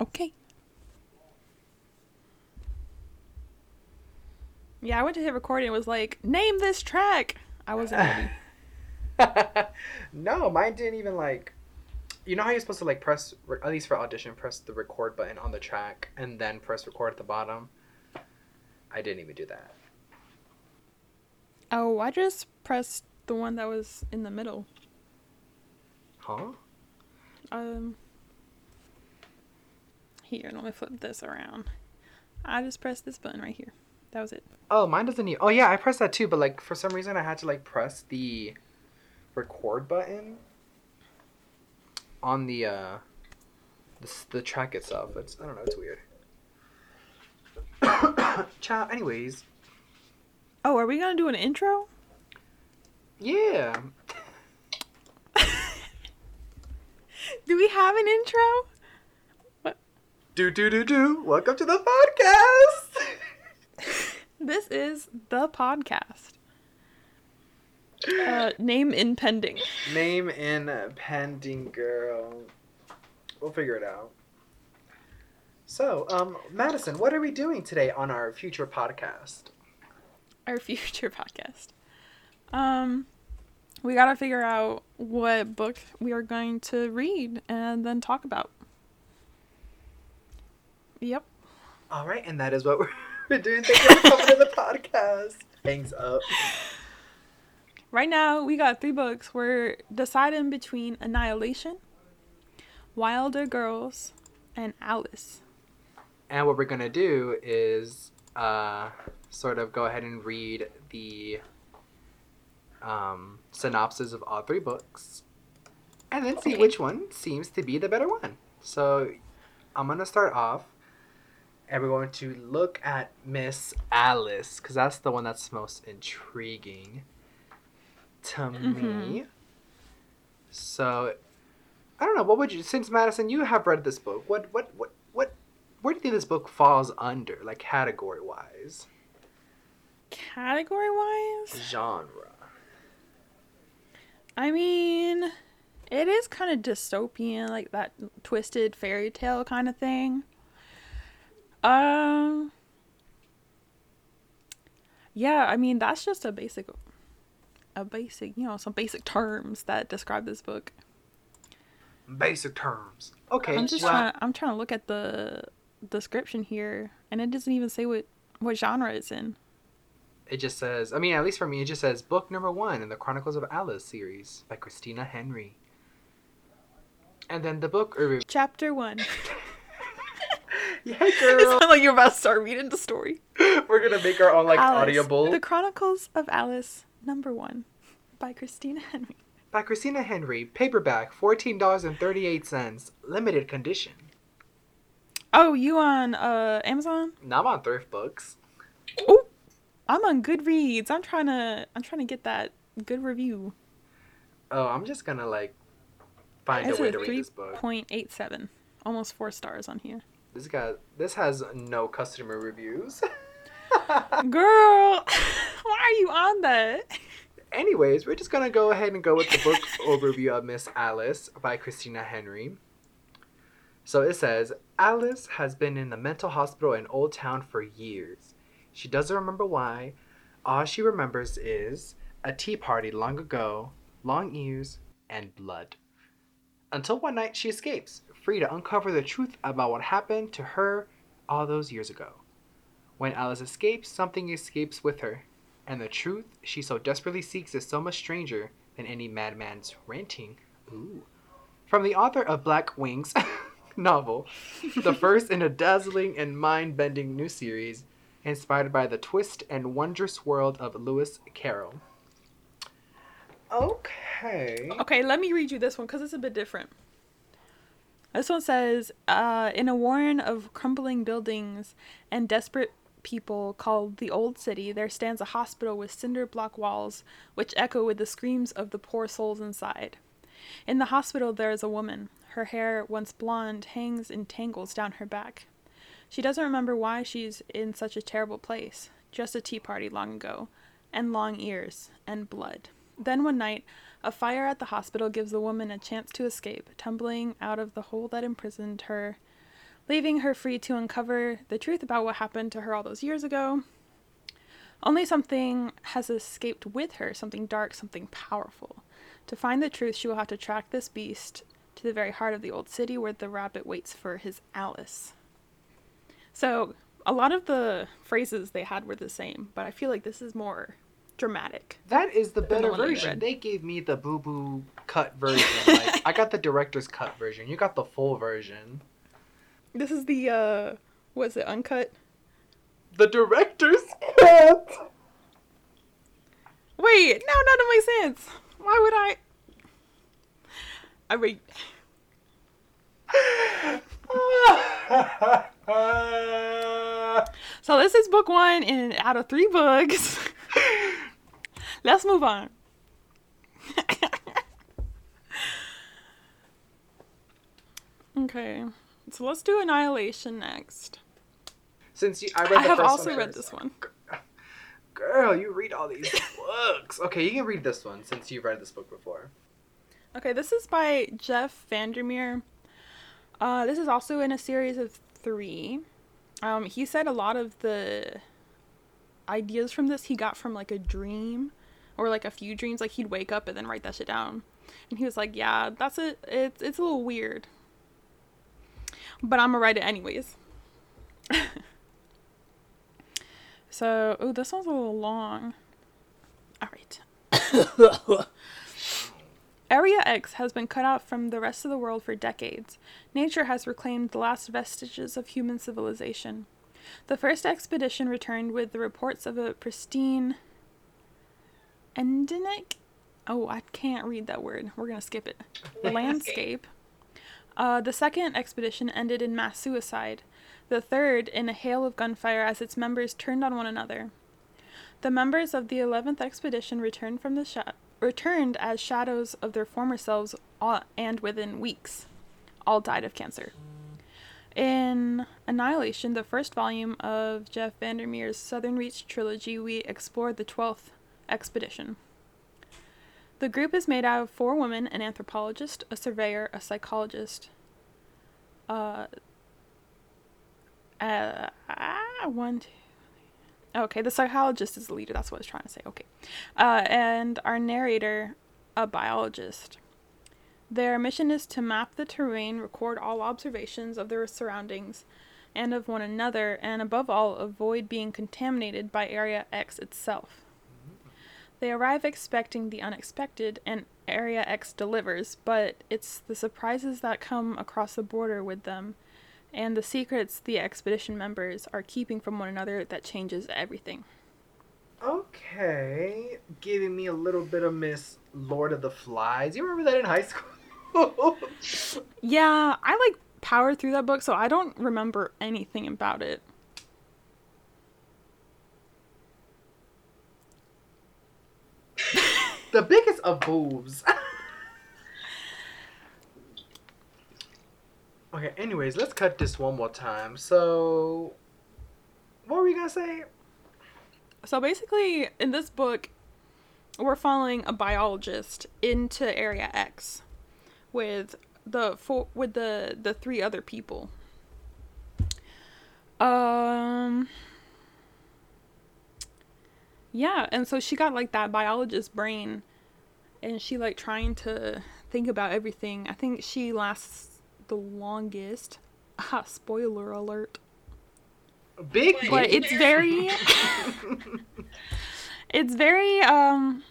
Okay. Yeah, I went to hit record and it was like, name this track. I wasn't ready. no, mine didn't even like. You know how you're supposed to like press, at least for audition, press the record button on the track and then press record at the bottom. I didn't even do that. oh, I just pressed the one that was in the middle. Huh? Um. Here, let me flip this around. I just pressed this button right here. That was it. Oh, mine doesn't need. Oh yeah, I pressed that too, but like for some reason I had to like press the record button on the uh the, the track itself. It's I don't know, it's weird. Ciao. Anyways, Oh, are we gonna do an intro? yeah. Do we have an intro? Do do do do. Welcome to the podcast. This is the podcast. Uh, name impending. Name in pending, girl. We'll figure it out. So, um, Madison, what are we doing today on our future podcast? Our future podcast. Um, we gotta figure out what book we are going to read and then talk about. Yep. All right, and that is what we're, we're doing. Thank you for coming to the podcast. Hangs up. Right now, we got three books. We're deciding between Annihilation, Wilder Girls, and Alice. And what we're gonna do is uh, sort of go ahead and read the um, synopsis of all three books, and then see which one seems to be the better one. So I'm gonna start off, and we're going to look at Miss Alice because that's the one that's most intriguing to mm-hmm. me. So I don't know. What would you, since Madison, you have read this book. What, what, what, what, where do you think this book falls under, like category wise, Category wise, genre? I mean, it is kind of dystopian, like that twisted fairy tale kind of thing. Um, yeah, I mean that's just a basic, a basic, you know, some basic terms that describe this book. Basic terms. Okay. I'm just well, trying. I'm trying to look at the description here, and it doesn't even say what what genre it's in. It just says. I mean, at least for me, it just says book number one in the Chronicles of Alice series by Christina Henry. And then the book. Er, Chapter one. yeah, it girl. sounds like you're about to start reading the story. We're gonna make our own like Alice, audible The Chronicles of Alice, number one, by Christina Henry. by Christina Henry. Paperback, fourteen dollars and thirty eight cents. Limited condition. Oh, you on uh Amazon? Now I'm on thrift books. Oh, I'm on Goodreads. I'm trying to. I'm trying to get that good review. Oh, I'm just gonna like find It's a way a to read this book. point eight seven, almost four stars on here. This guy, this has no customer reviews. Girl, why are you on that? Anyways, we're just gonna go ahead and go with the book overview of Miss Alice by Christina Henry. So it says Alice has been in the mental hospital in Old Town for years. She doesn't remember why. All she remembers is a tea party long ago, long ears, and blood. Until one night she escapes, free to uncover the truth about what happened to her all those years ago. When Alice escapes, something escapes with her and the truth she so desperately seeks is so much stranger than any madman's ranting. Ooh. From the author of Black Wings novel, the first in a dazzling and mind bending new series, inspired by the twist and wondrous world of Lewis Carroll. Okay. Okay, let me read you this one because it's a bit different. This one says, uh, in a warren of crumbling buildings and desperate people called the Old City, there stands a hospital with cinder block walls which echo with the screams of the poor souls inside. In the hospital, there is a woman. Her hair, once blonde, hangs in tangles down her back. She doesn't remember why she's in such a terrible place. Just a tea party long ago, and long ears, and blood. Then one night, a fire at the hospital gives the woman a chance to escape, tumbling out of the hole that imprisoned her. leaving her free to uncover the truth about what happened to her all those years ago. Only something has escaped with her, something dark, something powerful. To find the truth, she will have to track this beast to the very heart of the old city where the rabbit waits for his Alice. So, a lot of the phrases they had were the same, but I feel like this is more dramatic. That is the the better one that you version. They gave me the boo boo cut version. Like I got the director's cut version. You got the full version. This is the uh was it uncut? The director's cut. Wait, now none of makes sense. Why would I I wait. So this is book one in out of three books. Let's move on. okay. So let's do Annihilation next. Since you, I read the I have also read this one. Girl, you read all these books. Okay, you can read this one since you've read this book before. Okay, this is by Jeff Vandermeer. Uh, this is also in a series of three. Um, he said a lot of the ideas from this he got from like a dream or like a few dreams. Like he'd wake up and then write that shit down. And he was like, "Yeah, that's it. It's it's a little weird, but I'm gonna write it anyways." so, oh, this one's a little long. All right. Area X has been cut off from the rest of the world for decades. Nature has reclaimed the last vestiges of human civilization. The first expedition returned with the reports of a pristine endemic. Oh, I can't read that word. We're gonna skip it. Landscape. Uh, the second expedition ended in mass suicide. The third in a hail of gunfire as its members turned on one another. The members of the 11th expedition returned from the sha- returned as shadows of their former selves all- and within weeks all died of cancer. In Annihilation, the first volume of Jeff Vandermeer's Southern Reach trilogy, we explored the 12th expedition. The group is made out of four women an anthropologist, a surveyor, a psychologist, uh, uh, ah, one, two, Okay, the psychologist is the leader. That's what I was trying to say. Okay. Uh, and our narrator, a biologist. Their mission is to map the terrain, record all observations of their surroundings and of one another, and above all, avoid being contaminated by Area X itself. They arrive expecting the unexpected, and Area X delivers, but it's the surprises that come across the border with them and the secrets the expedition members are keeping from one another that changes everything. Okay, giving me a little bit of Miss Lord of the Flies. You remember that in high school? Yeah, I like powered through that book, so I don't remember anything about it. The biggest of boobs. okay, anyways, let's cut this one more time. So, what were we gonna say? So basically, in this book, we're following a biologist into Area X with the four, with the the three other people. Um. Yeah, and so she got like that biologist brain, and she like trying to think about everything. I think she lasts the longest. Ah, spoiler alert. Big, But it's very it's very um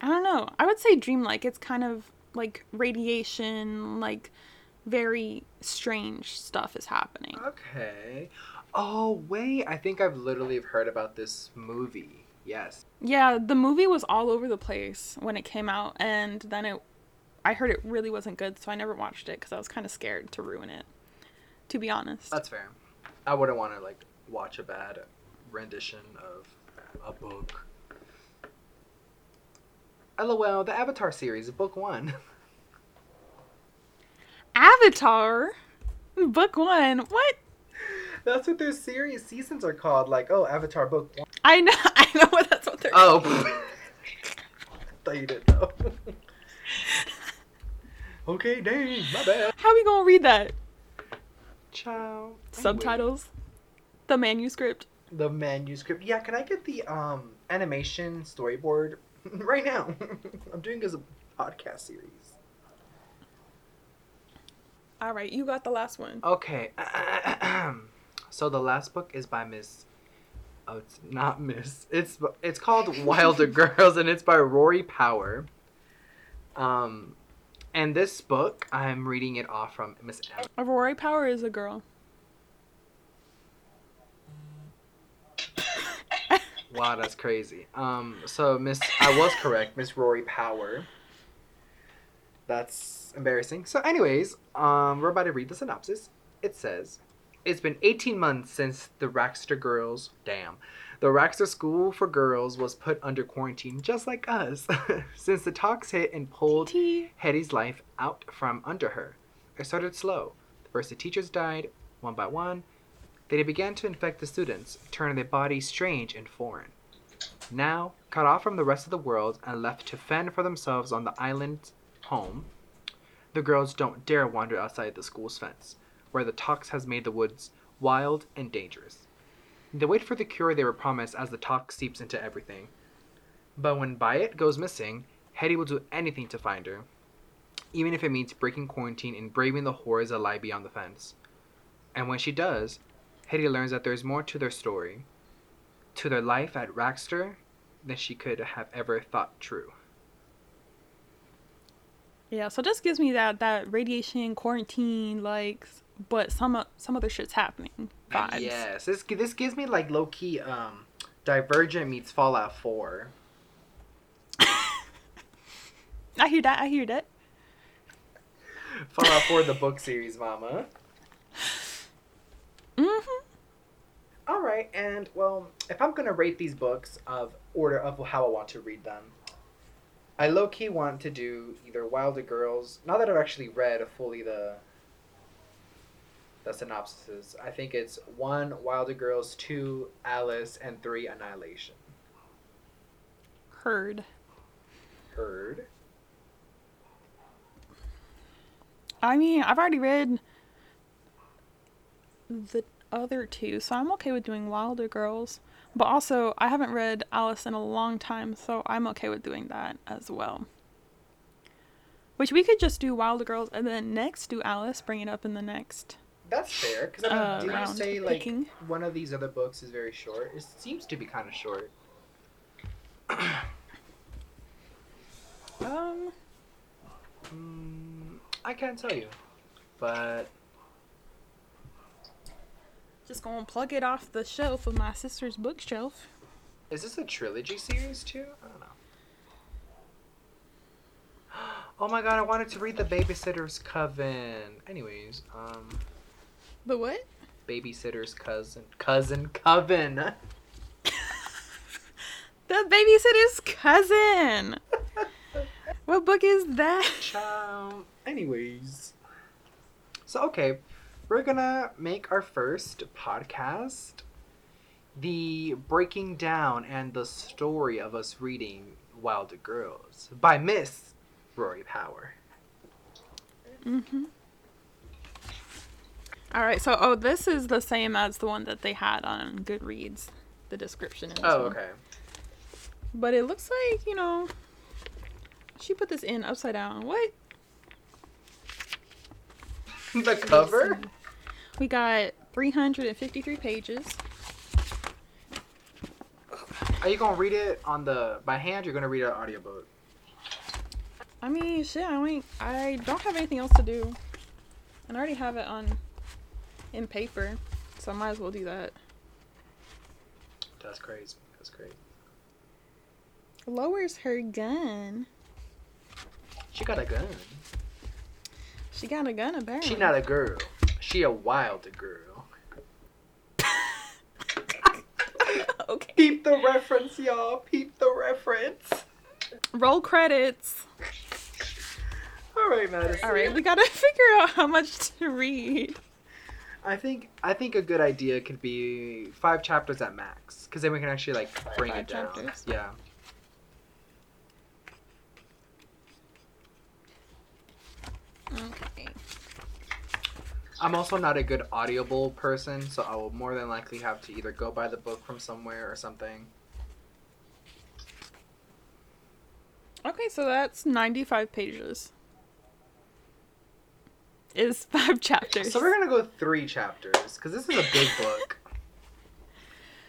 I don't know. I would say dreamlike. It's kind of like radiation, like very strange stuff is happening. Okay. Oh wait, I think I've literally heard about this movie. Yes. Yeah, the movie was all over the place when it came out and then it I heard it really wasn't good, so I never watched it cuz I was kind of scared to ruin it. To be honest. That's fair. I wouldn't want to like watch a bad rendition of a book. LOL, the Avatar series, book one. Avatar book 1. What? That's what their series seasons are called. Like, oh, Avatar book one. I know I know what that's what they're Oh. thought you didn't know. okay, dang, my bad. How we to read that? Ciao. Subtitles. The manuscript. The manuscript. Yeah, can I get the um animation storyboard right now? I'm doing this as a podcast series. All right, you got the last one. Okay. so the last book is by Miss. Oh, it's not Miss. It's it's called Wilder Girls, and it's by Rory Power. Um, and this book I'm reading it off from Miss. Emma. Aurora Power is a girl. Wow, that's crazy. Um, so Miss, I was correct, Miss Rory Power. That's embarrassing. So, anyways, um, we're about to read the synopsis. It says, "It's been 18 months since the Raxter girls, damn, the Raxter School for Girls was put under quarantine, just like us. since the tox hit and pulled. Hetty's life out from under her. It started slow. First, the teachers died, one by one. Then it began to infect the students, turning their bodies strange and foreign. Now, cut off from the rest of the world and left to fend for themselves on the island home, the girls don't dare wander outside the school's fence, where the tox has made the woods wild and dangerous. They wait for the cure they were promised as the tox seeps into everything. But when Byatt goes missing, Hetty will do anything to find her, even if it means breaking quarantine and braving the horrors that lie beyond the fence. And when she does, Hetty learns that there's more to their story, to their life at Raxter, than she could have ever thought true. Yeah, so this gives me that that radiation quarantine like, but some some other shit's happening vibes. Yes, this this gives me like low key um, Divergent meets Fallout Four. I hear that. I hear that. Fallout Four, the book series, Mama. Mhm. All right, and well, if I'm gonna rate these books of order of how I want to read them, I low key want to do either Wilder Girls. Now that I've actually read fully the the synopsises, I think it's one Wilder Girls, two Alice, and three Annihilation. Heard. Heard. I mean, I've already read the other two, so I'm okay with doing Wilder Girls. But also, I haven't read Alice in a long time, so I'm okay with doing that as well. Which we could just do Wilder Girls and then next do Alice, bring it up in the next. That's fair, because I mean, Uh, did you say like picking. one of these other books is very short? It seems to be kind of short. Um, Mm, I can't tell you, but just gonna plug it off the shelf of my sister's bookshelf. is this a trilogy series too? I don't know. Oh my god, I wanted to read the Babysitter's Coven. Anyways, um, The what? Babysitter's Cousin, Cousin Coven. The babysitter's cousin. what book is that? Anyways. So, okay, we're gonna make our first podcast the breaking down and the story of us reading Wilder Girls by Miss Rory Power. Mm-hmm. All right. So, oh, this is the same as the one that they had on Goodreads. The description. In Oh, one. okay. But it looks like you know, she put this in upside down. What? the cover? We got 353 pages. Are you gonna read it on the by hand? You're gonna read it on audiobook. I mean, shit. I ain't. I don't have anything else to do, and I already have it on in paper, so I might as well do that. That's crazy. That's crazy. Lowers her gun. She got a gun. She got a gun apparently. She not a girl. She a wild girl. okay. Peep the reference, y'all. Peep the reference. Roll credits. All right, Madison. All right, we gotta figure out how much to read. I think I think a good idea could be five chapters at max, because then we can actually like bring Five it down. chapters? Yeah. Okay. I'm also not a good audible person, so I will more than likely have to either go buy the book from somewhere or something. Okay, so that's 95 pages. Is five chapters. So we're gonna go three chapters because this is a big book.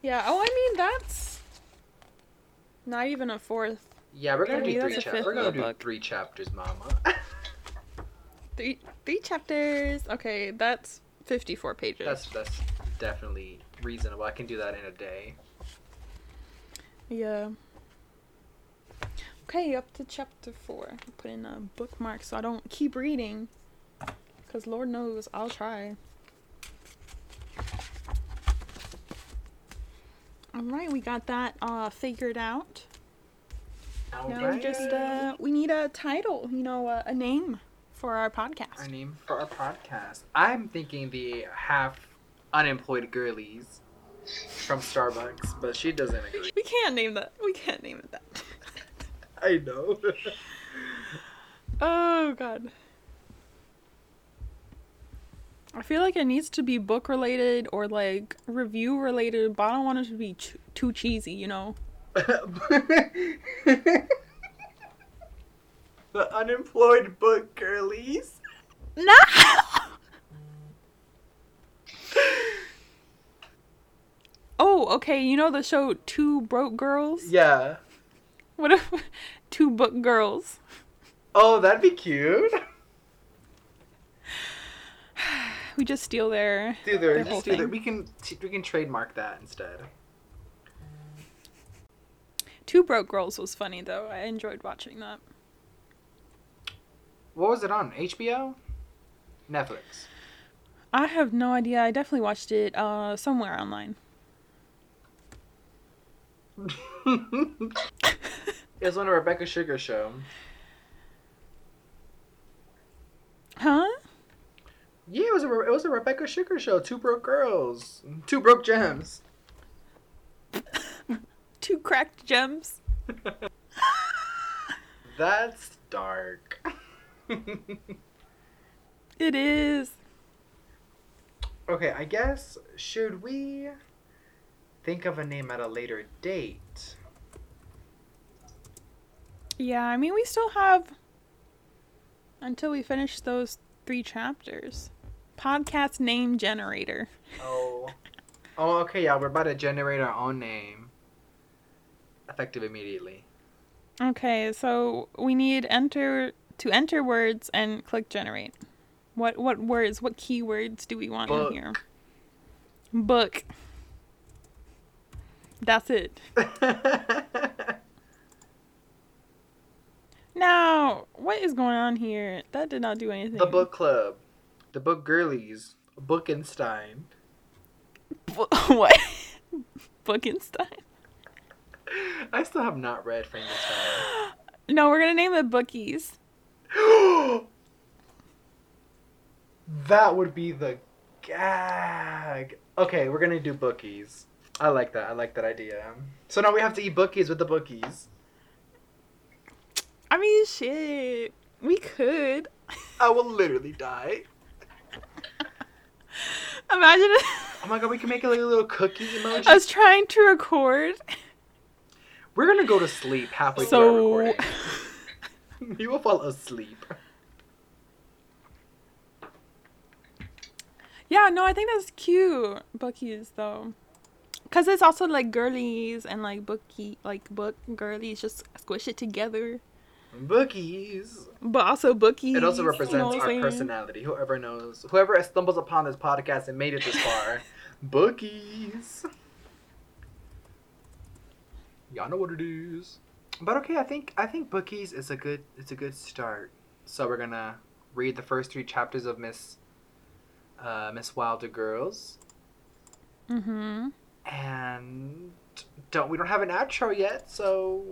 Yeah, oh, I mean, that's not even a fourth. Yeah, we're gonna do three chapters. We're gonna do book. three chapters, Mama. Three, three chapters. Okay, that's 54 pages. that's that's definitely reasonable. I can do that in a day. Yeah. Okay, up to chapter four. I put in a bookmark so I don't keep reading. Because Lord knows I'll try. Alright, we got that uh, figured out. Now we just uh, we need a title, you know, uh, a name for our podcast. our name for our podcast. I'm thinking the half unemployed girlies from Starbucks, but she doesn't agree. We can't name that. We can't name it that. I know. Oh god. I feel like it needs to be book related or like review related, but I don't want it to be ch- too cheesy, you know. the unemployed book girlies. No. oh, okay. You know the show Two Broke Girls? Yeah. What if Two Book Girls? Oh, that'd be cute. We just steal their. Do there, Their whole there. thing. We can we can trademark that instead. Two Broke Girls was funny though. I enjoyed watching that. What was it on? HBO? Netflix. I have no idea. I definitely watched it uh somewhere online. it was on a Rebecca Sugar show. Huh? Yeah, it was a it was a Rebecca Sugar show. Two broke girls, two broke gems. Two cracked gems. That's dark. It is. okay, I guess should we think of a name at a later date? Yeah, I mean we still have until we finish those three chapters. Podcast name generator. Oh. Oh, okay, yeah, we're about to generate our own name. Effective immediately. Okay, so we need enter to enter words and click generate. What what words, what keywords do we want Book. in here? Book. That's it. Now, what is going on here? That did not do anything. the book club. The book girlies. Bookenstein. What? Bookenstein? I still have not read Frankenstein. No, we're gonna name it Bookies. that would be the gag. Okay, we're gonna do bookies. I like that. I like that idea. So now we have to eat bookies with the bookies. I mean, shit. We could. I will literally die. Imagine It. Oh my god, we can make it like a little cookie emoji. I was trying to record. We're gonna go to sleep halfway So- through our recording. you will fall asleep. Yeah, no, I think that's cute. Bookies, though. Because it's also like girlies and like bookie, like book girlies, just squish it together. Bookies. But also bookies. It also you know represents our saying? personality. Whoever knows, whoever stumbles upon this podcast and made it this far, bookies. Y'all know what it is. But okay, I think I think bookies is a good it's a good start. So we're gonna read the first three chapters of Miss uh, Miss Wilder Girls, Mm-hmm. and don't we don't have an outro yet, so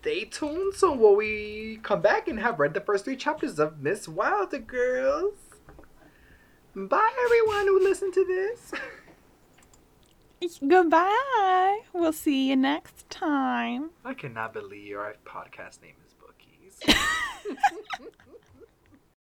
stay tuned. So when we come back and have read the first three chapters of Miss Wilder Girls. Bye, everyone who listened to this. Goodbye. We'll see you next time. I cannot believe our podcast name is Bookies.